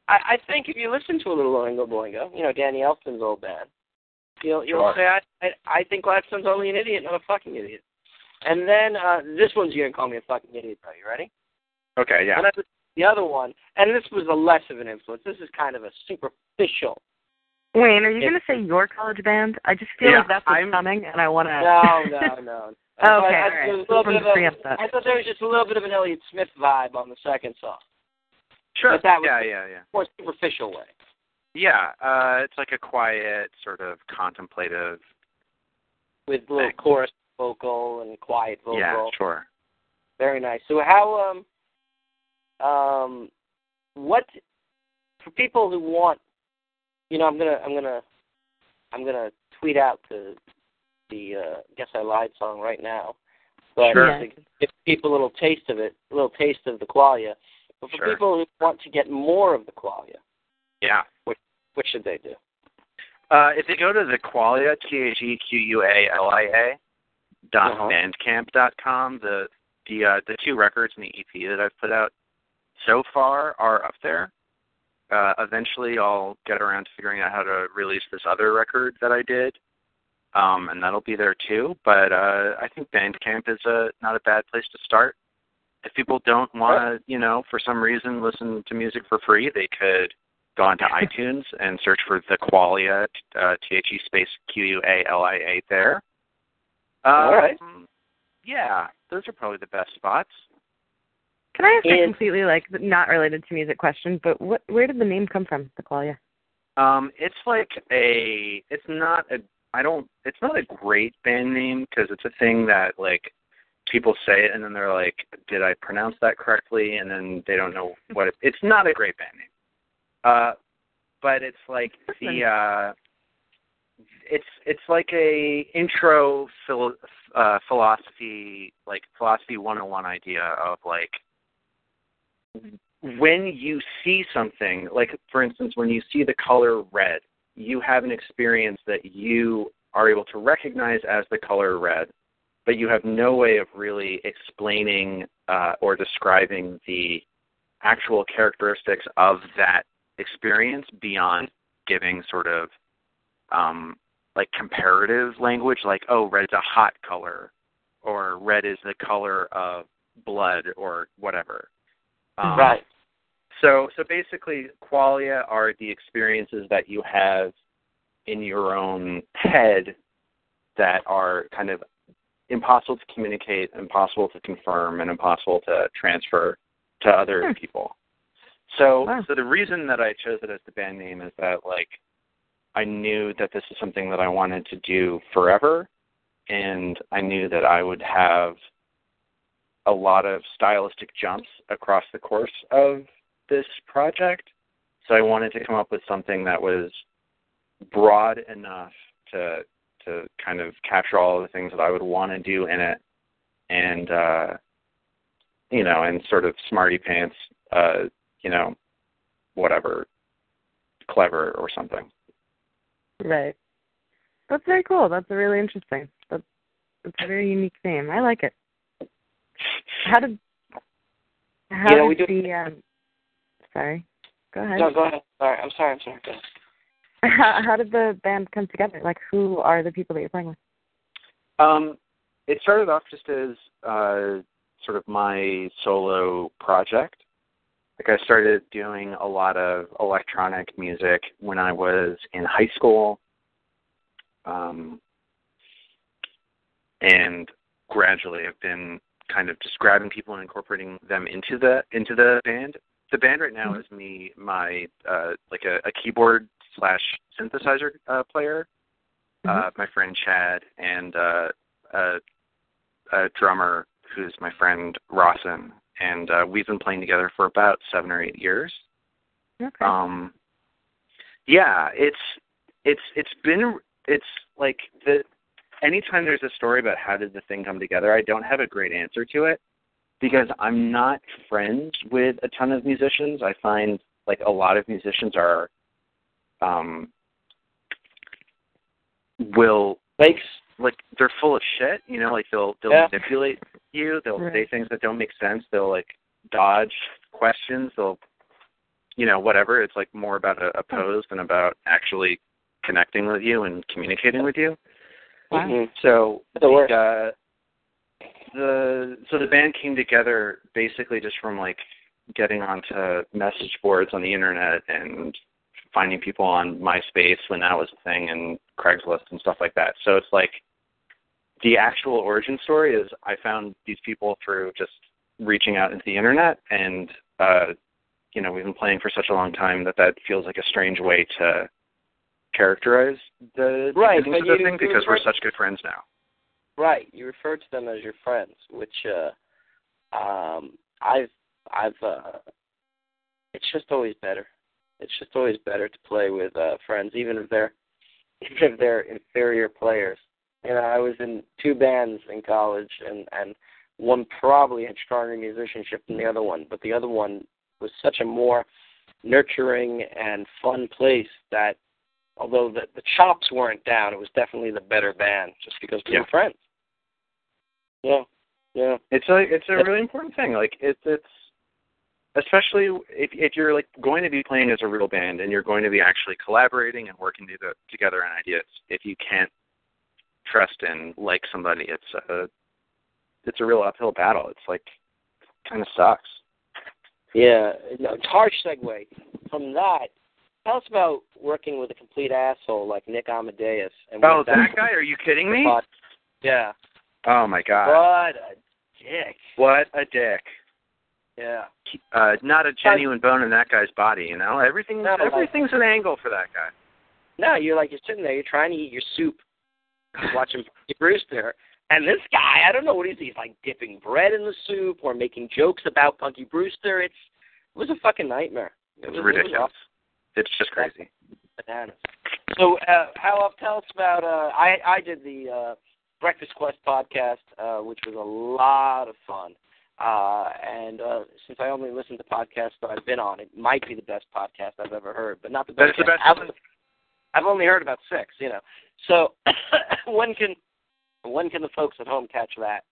I, I think if you listen to a little oingo boingo, you know Danny Elfman's old band, you'll you'll Sure. say I, I I think Gladstone's only an idiot, not a fucking idiot. And then uh this one's you're gonna call me a fucking idiot, bro. You ready? Okay. Yeah. And then the other one, and this was a less of an influence. This is kind of a superficial. Wayne, are you going to say your college band? I just feel Yeah, like that's what's I'm- coming, and I want to. No, no, no. Okay, I, I, right. a Just little wanted bit to of preempt a, that. I thought there was just a little bit of an Elliott Smith vibe on the second song, Sure. but that was- yeah. Yeah. Yeah. more superficial way. Yeah. Uh, it's like a quiet, sort of contemplative. with little Thanks. chorus vocal and quiet vocal. Yeah. Sure. Very nice. So how um um what for people who want you know, I'm gonna I'm gonna I'm gonna tweet out the the uh Guess I Lied song right now. But Sure. to give people a little taste of it, a little taste of the qualia. But for Sure. people who want to get more of the qualia, Yeah. what should they do? Uh, if they go to the Qualia, T H E Q U A L I A dot Uh-huh. bandcamp dot com, the the uh, the two records and the EP that I've put out so far are up there. Uh, eventually, I'll get around to figuring out how to release this other record that I did, um, and that'll be there too. But uh, I think Bandcamp is a not a bad place to start. If people don't want to, you know, for some reason, listen to music for free, they could go onto iTunes and search for the Qualia, uh, T H E space Q U A L I A there. Um, All right. Yeah, those are probably the best spots. Can I ask a completely like not related to music question? But what? Where did the name come from? The Qualia. Um, it's like a, it's not a, I don't, it's not a great band name because it's a thing that like people say it and then they're like, did I pronounce that correctly? And then they don't know what it, it's not a great band name. Uh, but it's like the, uh, it's it's like a intro phil, uh, philosophy, like philosophy 101 idea of like when you see something, like for instance, when you see the color red, you have an experience that you are able to recognize as the color red, but you have no way of really explaining uh, or describing the actual characteristics of that experience beyond giving sort of um, like comparative language, like oh, red's a hot color, or red is the color of blood, or whatever. Um, right. So, so basically, qualia are the experiences that you have in your own head that are kind of impossible to communicate, impossible to confirm, and impossible to transfer to other Hmm. people. So, Wow. so the reason that I chose it as the band name is that like I knew that this is something that I wanted to do forever, and I knew that I would have a lot of stylistic jumps across the course of this project. So I wanted to come up with something that was broad enough to to kind of capture all of the things that I would want to do in it, and uh, you know, and sort of smarty pants, uh, you know, whatever, clever or something. Right. That's very cool. That's really interesting. That's it's a very unique name. I like it. How did how Yeah, we did do- the um sorry. Go ahead. No, go ahead. Sorry, I'm sorry. I'm sorry. How, how did the band come together? Like who are the people that you're playing with? Um, it started off just as uh, sort of my solo project. Like I started doing a lot of electronic music when I was in high school, um, and gradually I've been kind of just grabbing people and incorporating them into the into the band. The band right now is me, my uh, like a, a keyboard slash synthesizer uh, player, uh, my friend Chad, and uh, a, a drummer who's my friend Rawson, and uh, we've been playing together for about seven or eight years. Okay. Um, yeah, it's it's it's been it's like the anytime there's a story about how did the thing come together, I don't have a great answer to it because I'm not friends with a ton of musicians. I find like a lot of musicians are um will Thanks. like they're full of shit, you know, like they'll they'll Yeah. manipulate you, they'll say things that don't make sense, they'll like dodge questions, they'll you know, whatever. It's like more about a, a pose than about actually connecting with you and communicating with you. Wow. Mhm. So The uh, the so the band came together basically just from like getting onto message boards on the internet and finding people on MySpace when that was a thing and Craigslist and stuff like that. So it's like the actual origin story is I found these people through just reaching out into the internet and uh you know we've been playing for such a long time that that feels like a strange way to characterize the Right, but of the thing because we're such good friends now. Right. You refer to them as your friends, which uh um I've I've uh it's just always better. It's just always better to play with uh friends, even if they're even if they're inferior players. You know, I was in two bands in college and and one probably had stronger musicianship than the other one, but the other one was such a more nurturing and fun place that although the the chops weren't down, it was definitely the better band just because we Yeah. were friends. Yeah. Yeah. It's a it's a really important thing. Like it's it's especially if if you're like going to be playing as a real band and you're going to be actually collaborating and working to, together on ideas. If you can't trust and like somebody, it's a it's a real uphill battle. It's like kind of sucks. Yeah. No, it's harsh segue from that. Tell us about working with a complete asshole like Nick Amadeus. And Oh, what that guy? Are you kidding me? Yeah. Oh my god! What a dick. What a dick! Yeah. Uh, not a genuine bone in that guy's body. You know, everything No, like- everything's an angle for that guy. No, you're like you're sitting there, you're trying to eat your soup, watching Brewster, and this guy, I don't know what he's he's like dipping bread in the soup or making jokes about Punky Brewster. It's it was a fucking nightmare. It It's was, ridiculous. It was It's just crazy. bananas. So, uh, how tell us about? Uh, I I did the uh, Breakfast Quest podcast, uh, which was a lot of fun. Uh, and uh, since I only listen to podcasts that I've been on, it might be the best podcast I've ever heard, but not the best. That's the best I've. I've only heard about six, you know. So when can when can the folks at home catch that?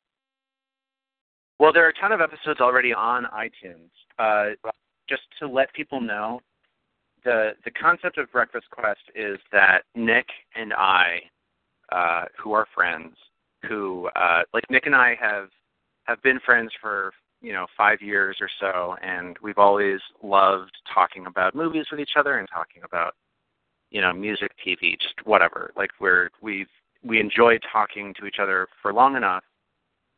Well, there are a ton of episodes already on iTunes. Uh, just to let people know, the the concept of Breakfast Quest is that Nick and I, uh, who are friends, who uh, like Nick and I have have been friends for you know five years or so, and we've always loved talking about movies with each other and talking about you know music, TV, just whatever. Like we're we've we enjoyed talking to each other for long enough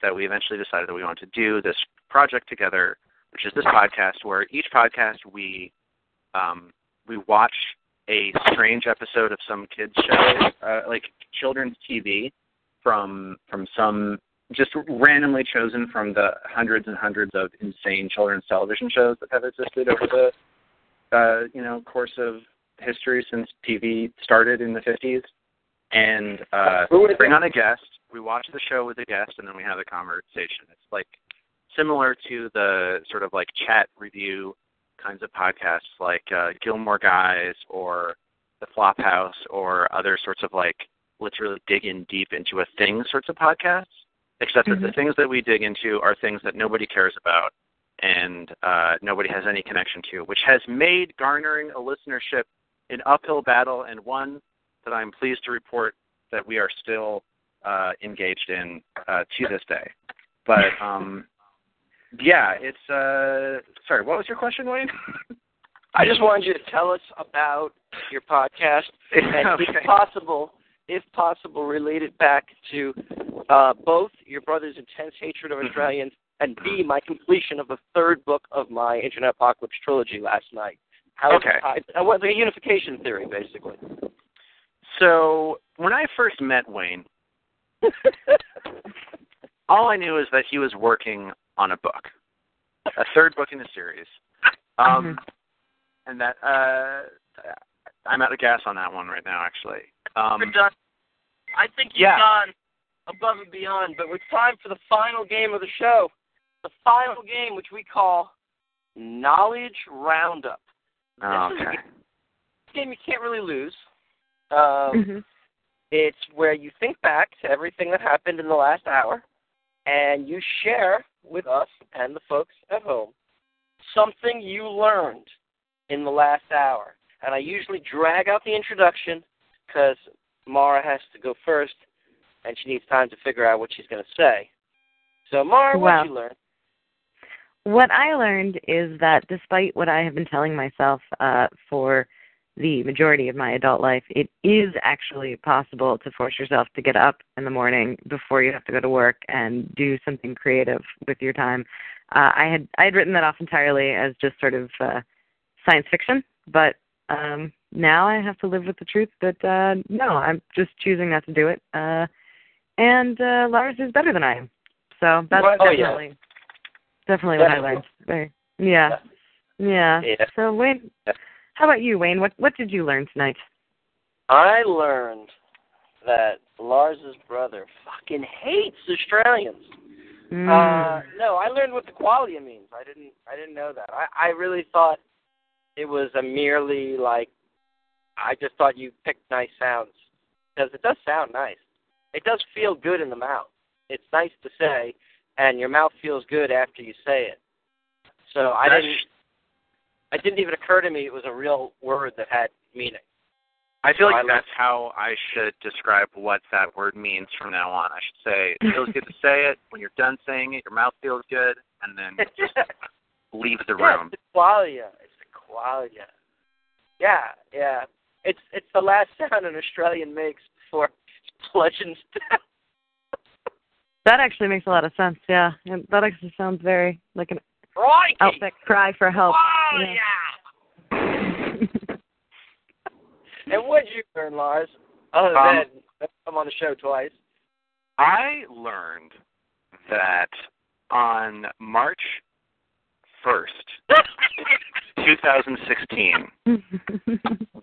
that we eventually decided that we wanted to do this project together, which is this podcast where each podcast we um, we watch a strange episode of some kids show, uh, like children's TV, from from some just randomly chosen from the hundreds and hundreds of insane children's television shows that have existed over the uh, you know course of history since TV started in the 50s. And uh, Who would it bring on a guest. We watch the show with a guest, and then we have a conversation. It's like similar to the sort of like chat review kinds of podcasts, like uh, Gilmore Guys or The Flophouse or other sorts of like let's really dig in deep into a thing sorts of podcasts. Except that the things that we dig into are things that nobody cares about and uh, nobody has any connection to, which has made garnering a listenership an uphill battle and one that I'm pleased to report that we are still uh, engaged in uh, to this day. But um, yeah, it's uh, sorry. What was your question, Wayne? I just wanted you to tell us about your podcast and Okay. if possible, if possible, relate it back to uh, both your brother's intense hatred of Mhm. Australians and B, my completion of the third book of my Internet Apocalypse trilogy last night. How Okay. tied- uh, well, the unification theory, basically. So when I first met Wayne, all I knew is that he was working on a book, a third book in the series, um, and that uh, I'm out of gas on that one right now. Actually, um, We're done. I think you've Yeah. gone above and beyond, but it's time for the final game of the show. The final game, which we call Knowledge Roundup. oh, This is a okay. game you can't really lose. Um, Mhm. It's where you think back to everything that happened in the last hour, and you share with us and the folks at home something you learned in the last hour. And I usually drag out the introduction because Mara has to go first, and she needs time to figure out what she's going to say. So, Mara, what Wow. did you learn? What I learned is that despite what I have been telling myself uh, for the majority of my adult life, it is actually possible to force yourself to get up in the morning before you have to go to work and do something creative with your time. Uh, I had I had written that off entirely as just sort of uh, science fiction, but um, now I have to live with the truth that uh, no, I'm just choosing not to do it. Uh, and uh, Lars is better than I am, so that's Oh, yeah. definitely definitely what I Definitely. learned. Very, yeah, yeah. Yeah. So Wayne, Yeah. How about you, Wayne? What what did you learn tonight? I learned that Lars's brother fucking hates Australians. Mm. Uh, no, I learned what the qualia means. I didn't. I didn't know that. I, I really thought it was a merely like. I just thought you picked nice sounds because it does sound nice. It does feel good in the mouth. It's nice to say, and your mouth feels good after you say it. So I didn't. It didn't even occur to me it was a real word that had meaning. I feel I like like- that's how I should describe what that word means from now on. I should say it feels good to say it. When you're done saying it, your mouth feels good, and then just leave the Yeah, room. it's the qualia. It's the qualia. Yeah, yeah. It's it's the last sound an Australian makes before plunging down. that actually makes a lot of sense. Yeah, And that actually sounds very like an Crikey! outback cry for help. Qualia! And what did you learn, Lars? Other Um, than I'm on the show twice. I learned that on March 1st, 2016,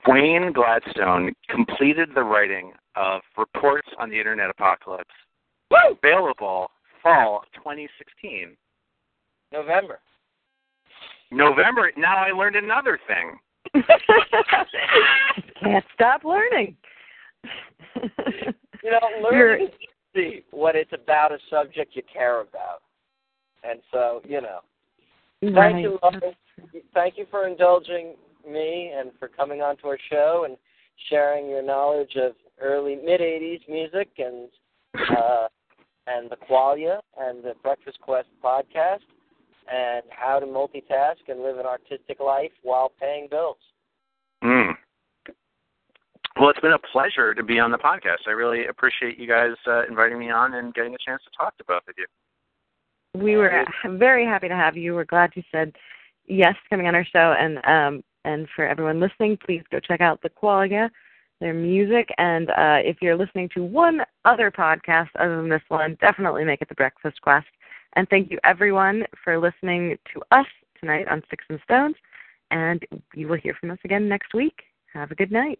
Wayne Gladstone completed the writing of Reports on the Internet Apocalypse, Woo! available fall 2016. November. November, now I learned another thing. Can't stop learning. You know, You're- learning is easy when it's about a subject you care about. And so, you know. Thank Right. you, Lars. Thank you for indulging me and for coming on to our show and sharing your knowledge of early mid '80s music and uh, and the Qualia and the Breakfast Quest podcast and how to multitask and live an artistic life while paying bills. Mm. Well, it's been a pleasure to be on the podcast. I really appreciate you guys uh, inviting me on and getting a chance to talk to both of you. We were very happy to have you. We're glad you said yes coming on our show and um and for everyone listening, please go check out the Qualia, their music and uh if you're listening to one other podcast other than this one, definitely make it the Breakfast Quest. And thank you everyone for listening to us tonight on Styks and Stones and you will hear from us again next week. Have a good night.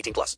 18 plus.